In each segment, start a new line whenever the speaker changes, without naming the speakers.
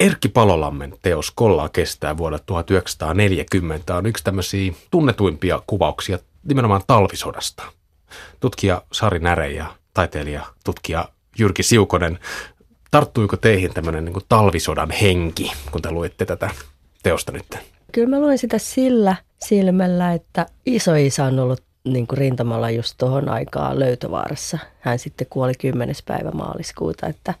Erkki Palolammen teos Kollaa kestää vuodelta 1940 on yksi tämmöisiä tunnetuimpia kuvauksia nimenomaan talvisodasta. Tutkija Sari Näre ja taiteilija, tutkija Jyrki Siukonen, tarttuiko teihin tämmöinen niin talvisodan henki, kun te luitte tätä teosta nyt?
Kyllä mä luin sitä sillä silmällä, että iso isä on ollut niin kuin rintamalla just tuohon aikaan löytövaarassa. Hän sitten kuoli 10. päivä maaliskuuta, että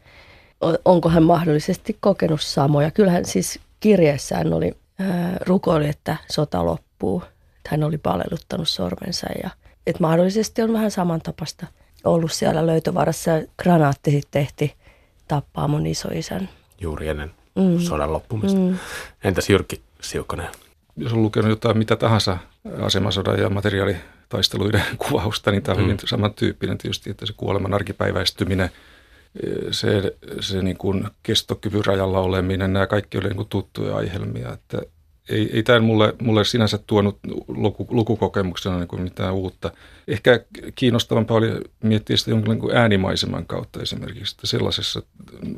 onko hän mahdollisesti kokenut samoja. Kyllähän siis kirjeessään oli ää, rukoili, että sota loppuu. Hän oli paleluttanut sormensa ja että mahdollisesti on vähän samantapasta ollut siellä löytövaarassa. Granaatti sitten tehti tappaa mun isoisän.
Juuri ennen mm. sodan loppumista. Mm. Entäs Jyrki Siukkonen?
Jos on lukenut jotain mitä tahansa asemasodan ja materiaalitaisteluiden kuvausta, niin tämä on mm. hyvin samantyyppinen tietysti, että se kuoleman arkipäiväistyminen, se, se niin kuin kestokyvyn rajalla oleminen, nämä kaikki oli niin kuin tuttuja aihelmia, että ei, ei tämä mulle, mulle sinänsä tuonut luku, lukukokemuksena niin kuin mitään uutta. Ehkä kiinnostavampaa oli miettiä sitä jonkin niin äänimaiseman kautta esimerkiksi. Että sellaisessa,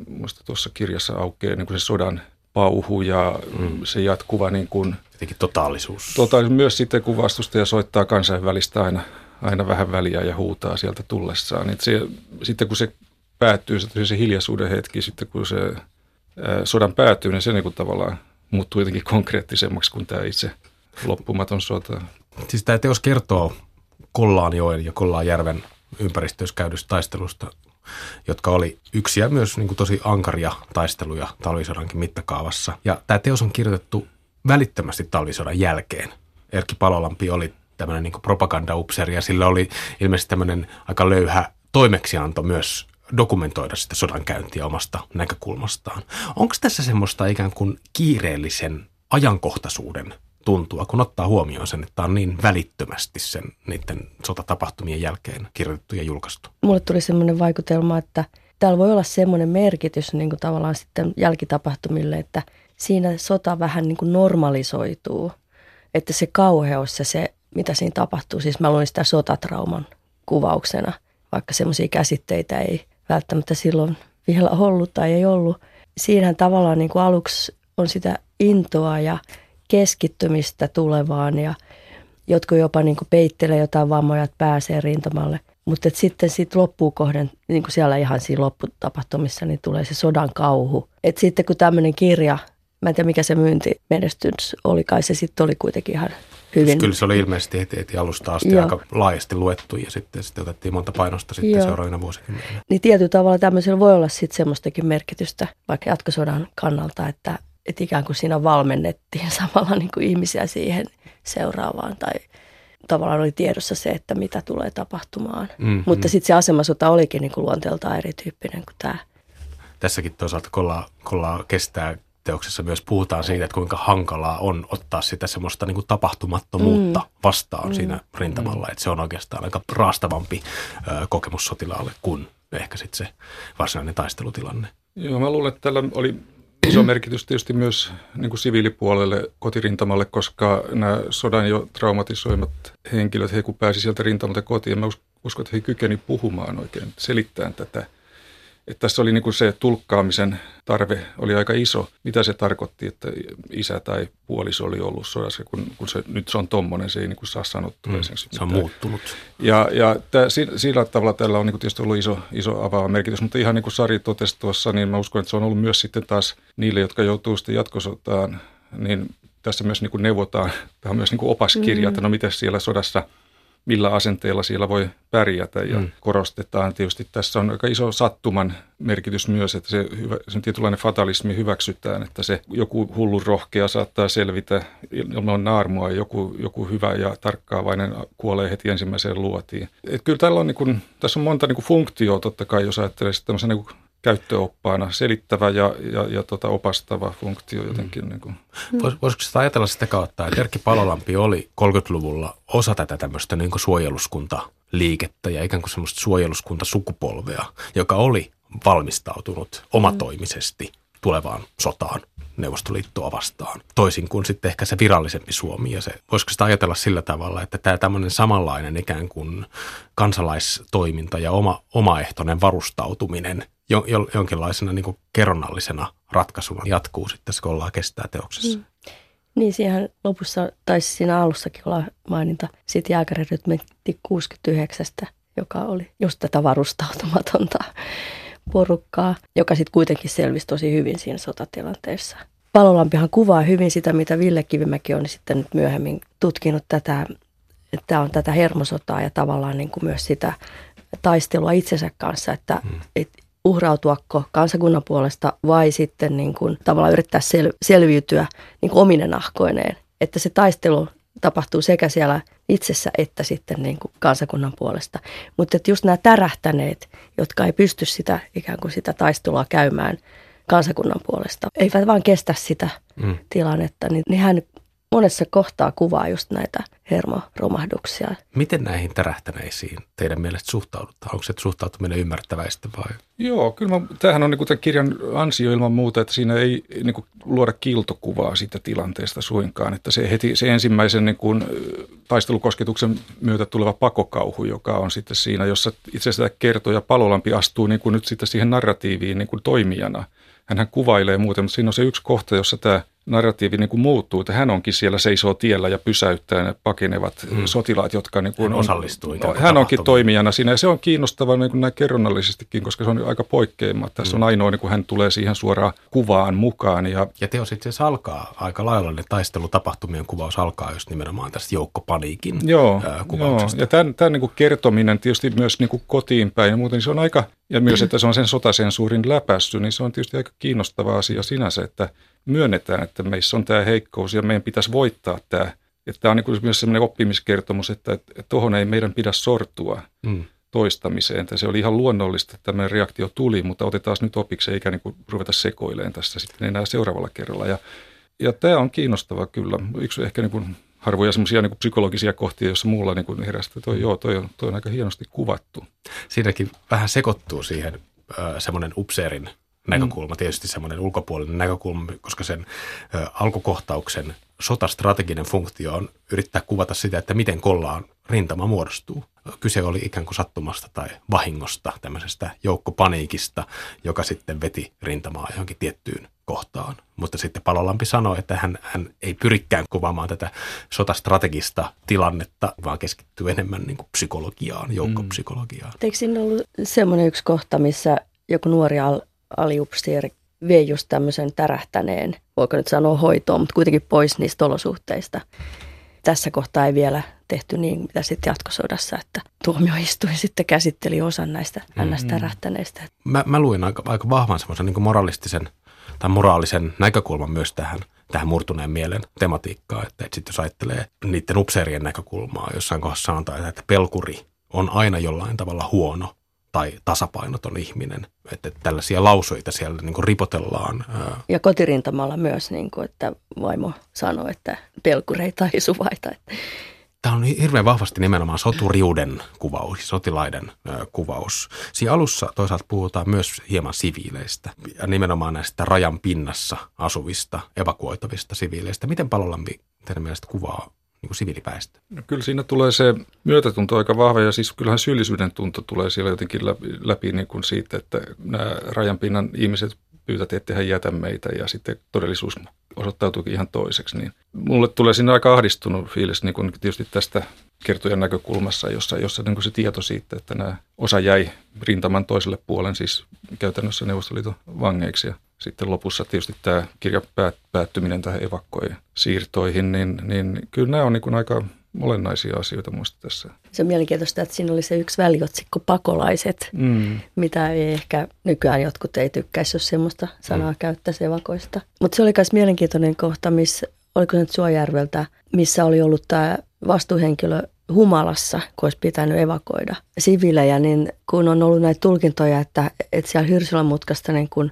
minusta tuossa kirjassa aukeaa niin kuin se sodan pauhu ja mm. se jatkuva niin kuin,
Jotenkin totaalisuus.
Totaalisuus myös sitten, kun vastustaja soittaa kansainvälistä aina, aina vähän väliä ja huutaa sieltä tullessaan. Niin se, sitten kun se päättyy, se, se hiljaisuuden hetki, sitten kun se ää, sodan päättyy, niin se niin kuin tavallaan muuttuu jotenkin konkreettisemmaksi kuin tämä itse loppumaton sota.
Siis tämä teos kertoo Kollaanjoen ja Kollaanjärven ympäristössä käydystä taistelusta, jotka oli yksi ja myös niin kuin tosi ankaria taisteluja talvisodankin mittakaavassa. Ja tämä teos on kirjoitettu välittömästi talvisodan jälkeen. Erkki Palolampi oli tämmöinen niin propagandaupseeri ja sillä oli ilmeisesti tämmöinen aika löyhä toimeksianto myös dokumentoida sitä sodankäyntiä omasta näkökulmastaan. Onko tässä semmoista ikään kuin kiireellisen ajankohtaisuuden tuntua, kun ottaa huomioon sen, että on niin välittömästi sen niiden sotatapahtumien jälkeen kirjoitettu ja julkaistu?
Mulle tuli semmoinen vaikutelma, että täällä voi olla semmoinen merkitys niin kuin tavallaan sitten jälkitapahtumille, että siinä sota vähän niin kuin normalisoituu, että se kauheus ja se, mitä siinä tapahtuu, siis mä luin sitä sotatrauman kuvauksena, vaikka semmoisia käsitteitä ei välttämättä silloin vielä ollut tai ei ollut. Siinähän tavallaan niin kuin aluksi on sitä intoa ja keskittymistä tulevaan ja jotkut jopa niin kuin peittelee jotain vammoja, että pääsee rintamalle. Mutta sitten sit loppuu kohden, niin kuin siellä ihan siinä lopputapahtumissa, niin tulee se sodan kauhu. Et sitten kun tämmöinen kirja, mä en tiedä mikä se myyntimenestys oli, kai se sitten oli kuitenkin ihan hyvin.
Kyllä se oli ilmeisesti heti, heti alusta asti Joo. aika laajasti luettu ja sitten, sitten otettiin monta painosta sitten Joo. seuraavina vuosikymmeninä.
Niin tietyllä tavalla tämmöisellä voi olla sitten semmoistakin merkitystä vaikka jatkosodan kannalta, että, että ikään kuin siinä valmennettiin samalla niin kuin ihmisiä siihen seuraavaan tai tavallaan oli tiedossa se, että mitä tulee tapahtumaan. Mm, Mutta mm. sitten se asemasota olikin niin kuin luonteeltaan erityyppinen kuin tämä.
Tässäkin toisaalta kolla, kolla kestää teoksessa myös puhutaan siitä, että kuinka hankalaa on ottaa sitä semmoista niin kuin tapahtumattomuutta mm. vastaan mm. siinä rintamalla. Että se on oikeastaan aika raastavampi ö, kokemus sotilaalle kuin ehkä sitten se varsinainen taistelutilanne.
Joo, mä luulen, että tällä oli iso merkitys tietysti myös niin kuin siviilipuolelle, kotirintamalle, koska nämä sodan jo traumatisoimat henkilöt, he kun pääsi sieltä rintamalta kotiin, mä uskon, että he kykeni puhumaan oikein, selittämään tätä – että tässä oli niin kuin se tulkkaamisen tarve oli aika iso. Mitä se tarkoitti, että isä tai puoliso oli ollut sodassa, kun, kun se, nyt se on tommonen, se ei niin kuin saa sanottua. Mm,
se on muuttunut.
Ja, ja tämä, sillä tavalla tällä on niin kuin tietysti ollut iso, iso avaava merkitys, mutta ihan niin kuin Sari totesi tuossa, niin mä uskon, että se on ollut myös sitten taas niille, jotka joutuu sitten jatkosotaan, niin tässä myös niin kuin neuvotaan, tämä on myös niin kuin opaskirja, mm. että no miten siellä sodassa – millä asenteella siellä voi pärjätä. Ja mm. korostetaan tietysti, tässä on aika iso sattuman merkitys myös, että se, hyvä, se tietynlainen fatalismi hyväksytään, että se joku hullu rohkea saattaa selvitä ilman naarmua ja joku, joku hyvä ja tarkkaavainen kuolee heti ensimmäiseen luotiin. Et kyllä tällä on, niin kun, tässä on monta niin funktioa totta kai, jos ajattelee tämmöisen niin käyttöoppaana selittävä ja, ja, ja tota opastava funktio jotenkin. Mm. Niin kuin.
Vois, voisiko sitä ajatella sitä kautta, että Erkki Palolampi oli 30-luvulla osa tätä tämmöistä niin suojeluskuntaliikettä ja ikään kuin semmoista suojeluskuntasukupolvea, joka oli valmistautunut omatoimisesti tulevaan sotaan? Neuvostoliittoa vastaan. Toisin kuin sitten ehkä se virallisempi Suomi. Ja se, voisiko sitä ajatella sillä tavalla, että tämä tämmöinen samanlainen ikään kuin kansalaistoiminta ja oma, omaehtoinen varustautuminen jo, jo, jonkinlaisena niin kuin kerronnallisena ratkaisuna jatkuu sitten, kun ollaan kestää teoksessa. Mm.
Niin, siihen lopussa, tai siinä alussakin olla maininta siitä jääkärirytmentti 69, joka oli just tätä varustautumatonta porukkaa, joka sitten kuitenkin selvisi tosi hyvin siinä sotatilanteessa. Palolampihan kuvaa hyvin sitä, mitä Ville Kivimäki on sitten nyt myöhemmin tutkinut tätä, että on tätä hermosotaa ja tavallaan niin kuin myös sitä taistelua itsensä kanssa, että hmm. et uhrautuako kansakunnan puolesta vai sitten niin kuin tavallaan yrittää sel- selviytyä niin kuin ominen nahkoineen. Että se taistelu tapahtuu sekä siellä itsessä että sitten niin kuin kansakunnan puolesta. Mutta että just nämä tärähtäneet, jotka ei pysty sitä ikään kuin sitä taistelua käymään kansakunnan puolesta, eivät vaan kestä sitä mm. tilannetta, niin, niin hän monessa kohtaa kuvaa just näitä hermoromahduksia.
Miten näihin tärähtäneisiin teidän mielestä suhtaudutaan? Onko se suhtautuminen ymmärtäväistä vai?
Joo, kyllä mä, tämähän on niin tämän kirjan ansio ilman muuta, että siinä ei niin kuin, luoda kiltokuvaa siitä tilanteesta suinkaan. Että se, heti, se ensimmäisen niin kuin, taistelukosketuksen myötä tuleva pakokauhu, joka on sitten siinä, jossa itse asiassa kertoja Palolampi astuu niin kuin nyt sitten siihen narratiiviin niin kuin toimijana. Hänhän kuvailee muuten, mutta siinä on se yksi kohta, jossa tämä narratiivi niin kuin muuttuu, että hän onkin siellä seisoo tiellä ja pysäyttää ne pakenevat hmm. sotilaat, jotka niin kuin
hän osallistuu.
On, hän onkin toimijana siinä ja se on kiinnostavaa niin kuin näin kerronnallisestikin, koska se on aika poikkeama. Tässä hmm. on ainoa, niin kuin hän tulee siihen suoraan kuvaan mukaan. Ja,
ja teos itse asiassa alkaa aika lailla, ne taistelutapahtumien kuvaus alkaa just nimenomaan tästä joukkopaniikin
joo, kuvauksesta. Joo, ja tämän, tämän niin kuin kertominen tietysti myös niin kuin kotiin päin ja muuten, niin se on aika, ja myös, että se on sen sotasensuurin läpässy, niin se on tietysti aika kiinnostava asia sinänsä, että – myönnetään, että meissä on tämä heikkous ja meidän pitäisi voittaa tämä. Että tämä on niin myös sellainen oppimiskertomus, että, tuohon ei meidän pidä sortua mm. toistamiseen. Että se oli ihan luonnollista, että tämmöinen reaktio tuli, mutta otetaan nyt opiksi eikä niin kuin ruveta sekoileen tässä sitten enää seuraavalla kerralla. Ja, ja tämä on kiinnostava kyllä. Yksi ehkä niin kuin harvoja semmoisia niin psykologisia kohtia, joissa muulla niin kuin herästä, toi, joo, toi on, toi on aika hienosti kuvattu.
Siinäkin vähän sekoittuu siihen äh, semmoinen upseerin – näkökulma, mm. tietysti semmoinen ulkopuolinen näkökulma, koska sen ö, alkukohtauksen sotastrateginen funktio on yrittää kuvata sitä, että miten kollaan rintama muodostuu. Kyse oli ikään kuin sattumasta tai vahingosta, tämmöisestä joukkopaniikista, joka sitten veti rintamaa johonkin tiettyyn kohtaan. Mutta sitten Palolampi sanoi, että hän, hän ei pyrikään kuvaamaan tätä sotastrategista tilannetta, vaan keskittyy enemmän niin kuin psykologiaan, joukkopsykologiaan.
Eikö siinä ollut semmoinen yksi kohta, missä joku nuori al- aliupseeri vie just tämmöisen tärähtäneen, voiko nyt sanoa hoitoon, mutta kuitenkin pois niistä olosuhteista. Tässä kohtaa ei vielä tehty niin, mitä sitten jatkosodassa, että tuomioistuin sitten käsitteli osan näistä mm-hmm. NS-tärähtäneistä.
Mä, mä luin aika, aika vahvan semmoisen niin moralistisen tai moraalisen näkökulman myös tähän, tähän murtuneen mielen tematiikkaan. Että, että sitten jos ajattelee niiden upseerien näkökulmaa, jossain kohdassa sanotaan, että pelkuri on aina jollain tavalla huono tai tasapainoton ihminen. Että tällaisia lausuita siellä niin kuin ripotellaan.
Ja kotirintamalla myös, niin kuin, että vaimo sanoi, että pelkureita ei suvaita.
Tämä on hirveän vahvasti nimenomaan soturiuden kuvaus, sotilaiden kuvaus. Siinä alussa toisaalta puhutaan myös hieman siviileistä ja nimenomaan näistä rajan pinnassa asuvista, evakuoitavista siviileistä. Miten Palolampi teidän mielestä kuvaa niin kuin siviiliväestö?
No kyllä siinä tulee se myötätunto aika vahva ja siis kyllähän syyllisyyden tunto tulee siellä jotenkin läpi, läpi niin kuin siitä, että nämä rajanpinnan ihmiset pyytät, että hän jätä meitä ja sitten todellisuus osoittautuukin ihan toiseksi. Niin mulle tulee siinä aika ahdistunut fiilis niin kuin tietysti tästä kertojan näkökulmassa, jossa, jossa niin kuin se tieto siitä, että nämä osa jäi rintaman toiselle puolen, siis käytännössä Neuvostoliiton vangeiksi ja sitten lopussa tietysti tämä kirja päättyminen tähän evakkojen siirtoihin, niin, niin kyllä nämä on niin kuin aika olennaisia asioita muista tässä.
Se on mielenkiintoista, että siinä oli se yksi väliotsikko pakolaiset, mm. mitä ei ehkä nykyään jotkut ei tykkäisi, jos semmoista sanaa mm. käyttäisi evakoista. Mutta se oli myös mielenkiintoinen kohta, missä, oliko se nyt Suojärveltä, missä oli ollut tämä vastuuhenkilö humalassa, kun olisi pitänyt evakoida sivilejä, niin kun on ollut näitä tulkintoja, että, että siellä Hyrsylän mutkasta niin kun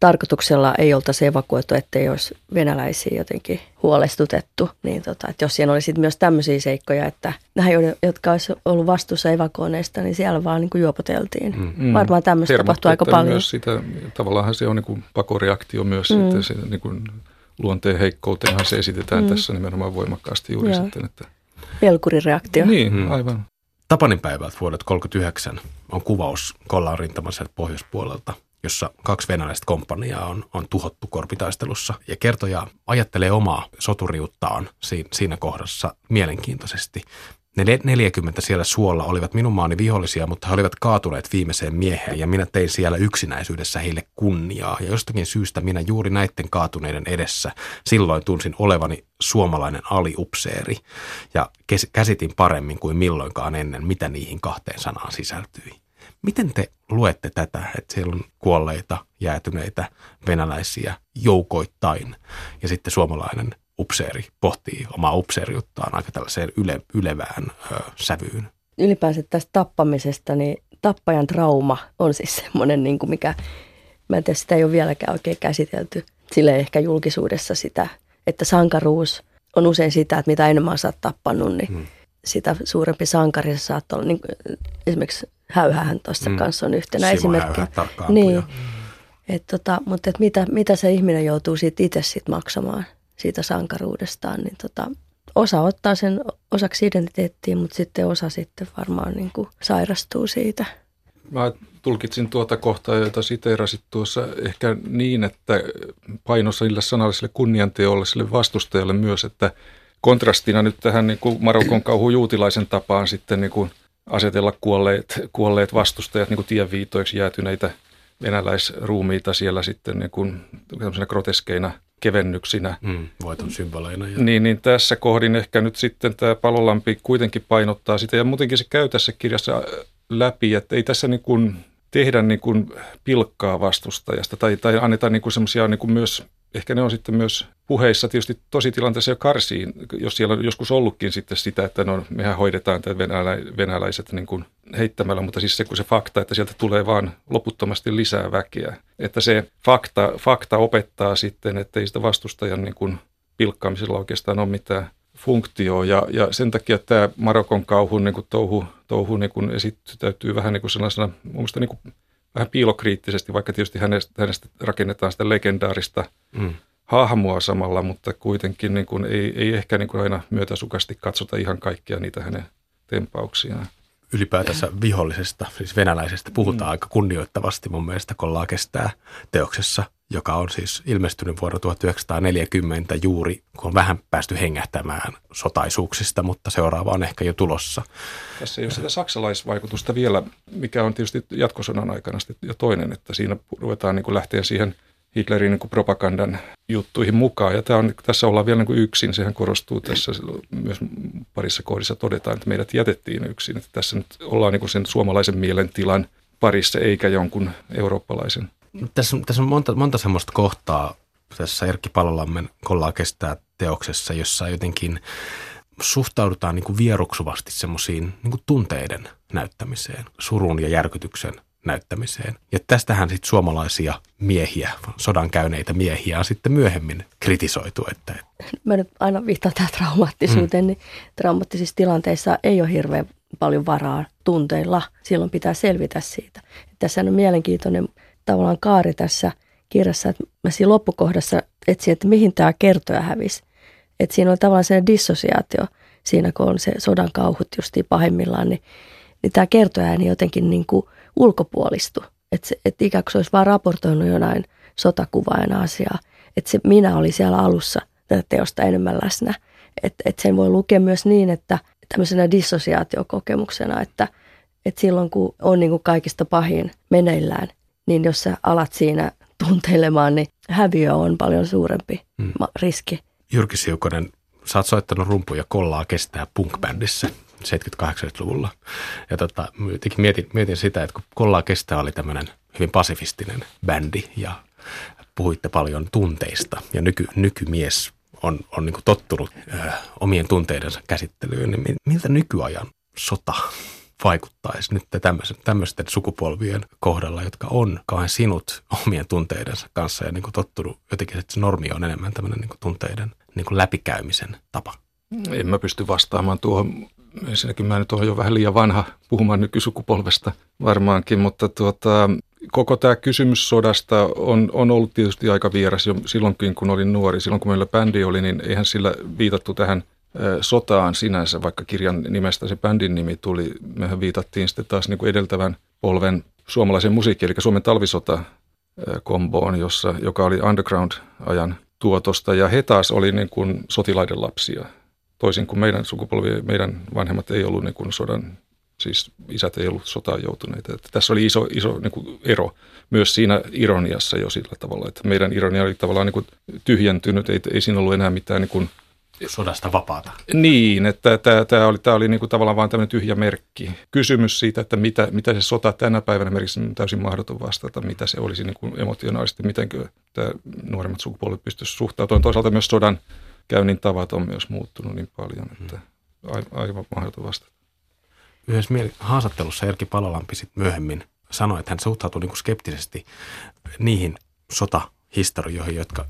tarkoituksella ei oltaisi evakuoitu, ettei olisi venäläisiä jotenkin huolestutettu. Niin tota, että jos siinä olisi myös tämmöisiä seikkoja, että nämä, jotka olisi ollut vastuussa evakuoineista, niin siellä vaan niin kuin juopoteltiin. Mm. Varmaan tämmöistä tapahtuu aika paljon.
Myös sitä, tavallaan se on niin kuin pakoreaktio myös mm. sitten, se, niin kuin luonteen heikkoutenhan se esitetään mm. tässä nimenomaan voimakkaasti juuri Joo. sitten. Että...
Pelkurireaktio.
Niin, mm. aivan.
Tapanin päivältä vuodet 39 on kuvaus Kollaan rintaman pohjoispuolelta – jossa kaksi venäläistä komppaniaa on, on tuhottu korpitaistelussa. Ja kertoja ajattelee omaa soturiuttaan siinä kohdassa mielenkiintoisesti. Ne 40 siellä suolla olivat minun maani vihollisia, mutta he olivat kaatuneet viimeiseen mieheen ja minä tein siellä yksinäisyydessä heille kunniaa. Ja jostakin syystä minä juuri näiden kaatuneiden edessä silloin tunsin olevani suomalainen aliupseeri ja käsitin paremmin kuin milloinkaan ennen, mitä niihin kahteen sanaan sisältyi. Miten te luette tätä, että siellä on kuolleita, jäätyneitä venäläisiä joukoittain ja sitten suomalainen upseeri pohtii omaa upseeriuttaan aika tällaiseen yle, ylevään ö, sävyyn?
Ylipäänsä tästä tappamisesta, niin tappajan trauma on siis semmoinen, niin kuin mikä, mä en tiedä, sitä ei ole vieläkään oikein käsitelty. Sille ehkä julkisuudessa sitä, että sankaruus on usein sitä, että mitä enemmän sä oot tappanut, niin hmm. sitä suurempi sankari sä saat olla. Niin, esimerkiksi häyhähän tuossa mm. kanssa on yhtenä esimerkkinä. Niin. Et tota, mutta et mitä, mitä se ihminen joutuu siitä itse sit maksamaan siitä sankaruudestaan, niin tota, osa ottaa sen osaksi identiteettiin, mutta sitten osa sitten varmaan niin kuin sairastuu siitä.
Mä tulkitsin tuota kohtaa, jota siteerasit tuossa ehkä niin, että painossa niille sanalliselle kunnianteolle, sille vastustajalle myös, että kontrastina nyt tähän niin kuin Marokon kauhu juutilaisen tapaan sitten niin kuin asetella kuolleet, kuolleet vastustajat niin kuin tienviitoiksi jäätyneitä venäläisruumiita siellä sitten niin kuin, groteskeina kevennyksinä.
Mm, voiton symboleina. Ja...
Niin, niin tässä kohdin ehkä nyt sitten tämä palolampi kuitenkin painottaa sitä ja muutenkin se käy tässä kirjassa läpi, että ei tässä niin kuin tehdä niin kuin pilkkaa vastustajasta tai, tai anneta niin semmoisia niin myös ehkä ne on sitten myös puheissa tietysti tositilanteessa jo karsiin, jos siellä on joskus ollutkin sitten sitä, että no, mehän hoidetaan tätä venälä, venäläiset niin kuin heittämällä, mutta siis se, kun se fakta, että sieltä tulee vaan loputtomasti lisää väkeä. Että se fakta, fakta opettaa sitten, että ei sitä vastustajan niin kuin pilkkaamisella oikeastaan ole mitään funktioa. Ja, ja sen takia tämä Marokon kauhun niin kuin touhu, touhu niin kuin esittäytyy vähän niin kuin sellaisena, mun niin kuin vähän piilokriittisesti, vaikka tietysti hänestä, hänestä rakennetaan sitä legendaarista mm. hahmoa samalla, mutta kuitenkin niin kuin ei, ei ehkä niin kuin aina myötäsukasti katsota ihan kaikkia niitä hänen tempauksiaan.
Ylipäätänsä vihollisesta, siis venäläisestä, puhutaan mm. aika kunnioittavasti mun mielestä Kollaa kestää teoksessa, joka on siis ilmestynyt vuonna 1940 juuri, kun on vähän päästy hengähtämään sotaisuuksista, mutta seuraava on ehkä jo tulossa.
Tässä ei ole sitä saksalaisvaikutusta vielä, mikä on tietysti jatkosodan aikana jo toinen, että siinä ruvetaan niin kuin lähteä siihen Hitlerin niin propagandan juttuihin mukaan. Ja tämä on, tässä ollaan vielä niin yksin, sehän korostuu tässä myös parissa kohdissa todetaan, että meidät jätettiin yksin. Että tässä nyt ollaan niin sen suomalaisen mielentilan parissa eikä jonkun eurooppalaisen.
Tässä, tässä on monta, monta semmoista kohtaa tässä Erkki Palolammen Kollaa kestää teoksessa, jossa jotenkin suhtaudutaan niin kuin vieruksuvasti semmoisiin niin tunteiden näyttämiseen, surun ja järkytyksen näyttämiseen. Ja tästähän sitten suomalaisia miehiä, sodan käyneitä miehiä on sitten myöhemmin kritisoitu. Että...
Mä nyt aina viittaan tähän traumaattisuuteen, mm. niin traumaattisissa tilanteissa ei ole hirveän paljon varaa tunteilla. Silloin pitää selvitä siitä. Tässä on mielenkiintoinen tavallaan kaari tässä kirjassa, että mä siinä loppukohdassa etsin, että mihin tämä kertoja hävisi. Että siinä on tavallaan se dissosiaatio siinä, kun on se sodan kauhut justiin pahimmillaan, niin, niin tämä kertoääni jotenkin niin kuin ulkopuolistu. Että et ikään kuin se olisi vaan raportoinut jonain sotakuvaajana asiaa. Että se minä oli siellä alussa tätä teosta enemmän läsnä. Että et sen voi lukea myös niin, että tämmöisenä dissosiaatiokokemuksena, että, että silloin kun on niin kuin kaikista pahin meneillään, niin jos sä alat siinä tunteilemaan, niin häviö on paljon suurempi hmm. riski.
Jyrki Siukonen, sä oot soittanut rumpuja kollaa kestää punk-bändissä 70-80-luvulla. Ja tota, mietin, mietin sitä, että kun kollaa kestää oli tämmöinen hyvin pasifistinen bändi ja puhuitte paljon tunteista ja nyky, nykymies on, on niin tottunut ö, omien tunteidensa käsittelyyn, niin miltä nykyajan sota vaikuttaisi nyt tämmöisten, sukupolvien kohdalla, jotka on kauhean sinut omien tunteidensa kanssa ja niin kuin tottunut jotenkin, että se normi on enemmän tämmöinen niin kuin tunteiden niin kuin läpikäymisen tapa?
En mä pysty vastaamaan tuohon. Ensinnäkin mä nyt olen jo vähän liian vanha puhumaan nykysukupolvesta varmaankin, mutta tuota, koko tämä kysymys sodasta on, on ollut tietysti aika vieras jo silloinkin, kun olin nuori. Silloin kun meillä bändi oli, niin eihän sillä viitattu tähän sotaan sinänsä, vaikka kirjan nimestä se bändin nimi tuli. Mehän viitattiin sitten taas niin kuin edeltävän polven suomalaisen musiikki, eli Suomen talvisota komboon, jossa, joka oli underground-ajan tuotosta. Ja he taas oli niin kuin sotilaiden lapsia. Toisin kuin meidän sukupolvi, meidän vanhemmat ei ollut niin kuin sodan, siis isät ei ollut sotaan joutuneita. Että tässä oli iso, iso niin kuin ero myös siinä ironiassa jo sillä tavalla, että meidän ironia oli tavallaan niin kuin tyhjentynyt, ei, ei siinä ollut enää mitään niin kuin
sodasta vapaata.
Niin, että tämä, oli, tämä oli niin kuin tavallaan vain tämmöinen tyhjä merkki. Kysymys siitä, että mitä, mitä se sota tänä päivänä merkitsee, on täysin mahdoton vastata, mitä se olisi niin kuin emotionaalisesti, miten tämä nuoremmat sukupolvet pystyisivät suhtautumaan. Toisaalta myös sodan käynnin tavat on myös muuttunut niin paljon, että aivan mahdoton vastata.
Yhdessä haastattelussa Erkki Palolampi sitten myöhemmin sanoi, että hän suhtautuu niin kuin skeptisesti niihin sotahistorioihin, jotka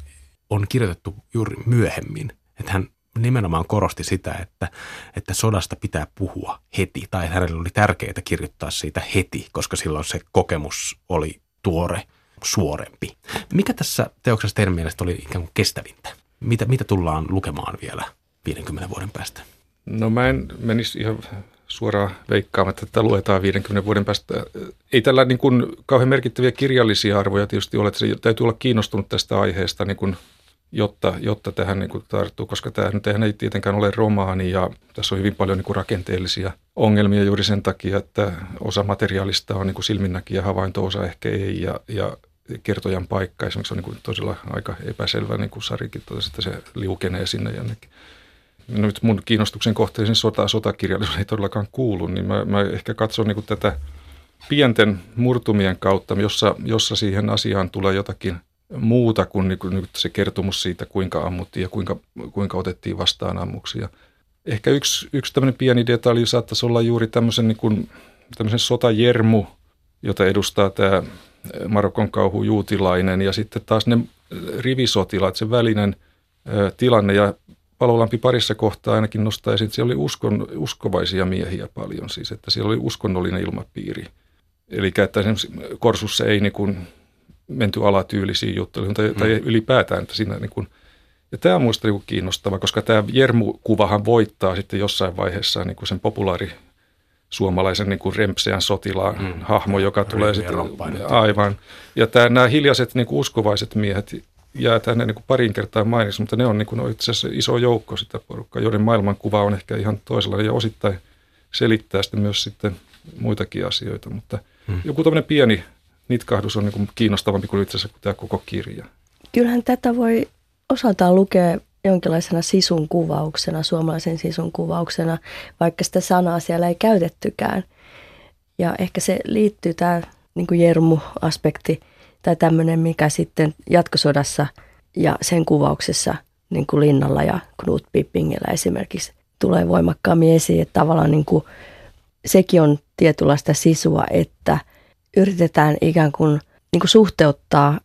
on kirjoitettu juuri myöhemmin. Että hän nimenomaan korosti sitä, että, että sodasta pitää puhua heti, tai hänelle oli tärkeää kirjoittaa siitä heti, koska silloin se kokemus oli tuore, suorempi. Mikä tässä teoksessa teidän mielestä oli ikään kuin kestävintä? Mitä, mitä tullaan lukemaan vielä 50 vuoden päästä?
No mä en menisi ihan suoraan veikkaamatta, että luetaan 50 vuoden päästä. Ei tällä niin kuin kauhean merkittäviä kirjallisia arvoja tietysti ole, että se täytyy olla kiinnostunut tästä aiheesta niin kuin jotta, jotta tähän niin kuin tarttuu, koska tämä nyt ei tietenkään ole romaani ja tässä on hyvin paljon niin kuin rakenteellisia ongelmia juuri sen takia, että osa materiaalista on niin kuin silminnäkijä havainto, osa ehkä ei ja, ja kertojan paikka esimerkiksi on niin kuin todella aika epäselvä, niin kuin Sarikin totesi, että se liukenee sinne jonnekin. Nyt mun kiinnostuksen kohteeseen sota, sotakirjallisuus ei todellakaan kuulu, niin mä, mä ehkä katson niin kuin tätä pienten murtumien kautta, jossa, jossa siihen asiaan tulee jotakin – muuta kuin, niin kuin se kertomus siitä, kuinka ammuttiin ja kuinka, kuinka otettiin vastaan ammuksia. Ehkä yksi, yksi tämmöinen pieni detalji saattaisi olla juuri tämmöisen, niin kuin, tämmöisen sotajermu, jota edustaa tämä Marokon kauhu juutilainen ja sitten taas ne rivisotilaat, se välinen ö, tilanne ja Palolampi parissa kohtaa ainakin nostaa esiin, että siellä oli uskon, uskovaisia miehiä paljon siis, että siellä oli uskonnollinen ilmapiiri. Eli että esimerkiksi Korsussa ei niin kuin menty alatyylisiin juttuihin tai, mm. tai ylipäätään. Että siinä niin kuin, ja tämä on minusta niin kiinnostava, koska tämä Jermu-kuvahan voittaa sitten jossain vaiheessa niin kuin sen populaari suomalaisen niin kuin rempseän sotilaan mm. hahmo, joka Ryhmiä tulee sitten aivan. Ja tämä, nämä hiljaiset niin kuin uskovaiset miehet jää tänne niin kuin parin kertaa mainiksi, mutta ne on, niin kuin, no itse asiassa iso joukko sitä porukkaa, joiden maailmankuva on ehkä ihan toisenlainen ja osittain selittää sitten myös sitten muitakin asioita, mutta mm. joku tämmöinen pieni nitkahdus on niin kiinnostavampi kuin itse asiassa tämä koko kirja.
Kyllähän tätä voi osaltaan lukea jonkinlaisena sisun kuvauksena, suomalaisen sisun kuvauksena, vaikka sitä sanaa siellä ei käytettykään. Ja ehkä se liittyy tämä niin kuin Jermu-aspekti tai tämmöinen, mikä sitten jatkosodassa ja sen kuvauksessa niin kuin Linnalla ja Knut Pippingillä esimerkiksi tulee voimakkaammin esiin, että tavallaan niin kuin, sekin on tietynlaista sisua, että – yritetään ikään kuin, niin kuin suhteuttaa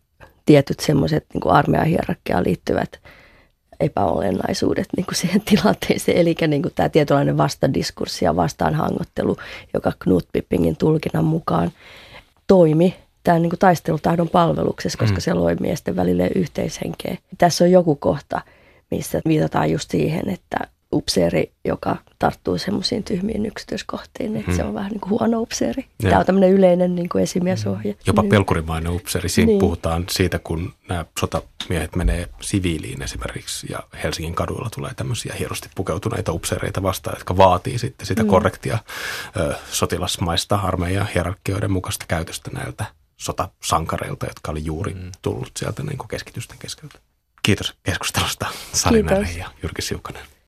tietyt semmoiset niin armeijahierarkiaan liittyvät epäolennaisuudet niin kuin siihen tilanteeseen. Eli niin kuin tämä tietynlainen vastadiskurssi ja vastaanhangottelu, joka Knut Pippingin tulkinnan mukaan toimi tämän niin kuin taistelutahdon palveluksessa, koska mm. se loi miesten välille yhteishenkeä. Tässä on joku kohta, missä viitataan just siihen, että upseeri, joka tarttuu semmoisiin tyhmiin yksityiskohtiin, että hmm. se on vähän niin kuin huono upseeri. Ja. Tämä on tämmöinen yleinen niin kuin esimiesohje. Hmm.
Jopa niin. pelkurimainen upseeri. Siinä niin. puhutaan siitä, kun nämä sotamiehet menee siviiliin esimerkiksi ja Helsingin kaduilla tulee tämmöisiä hienosti pukeutuneita upseereita vastaan, jotka vaatii sitten sitä hmm. korrektia ö, sotilasmaista armeijan hierarkioiden mukaista käytöstä näiltä sotasankareilta, jotka oli juuri hmm. tullut sieltä niin kuin keskitysten keskeltä. Kiitos keskustelusta Sari ja Jyrki Siukanen.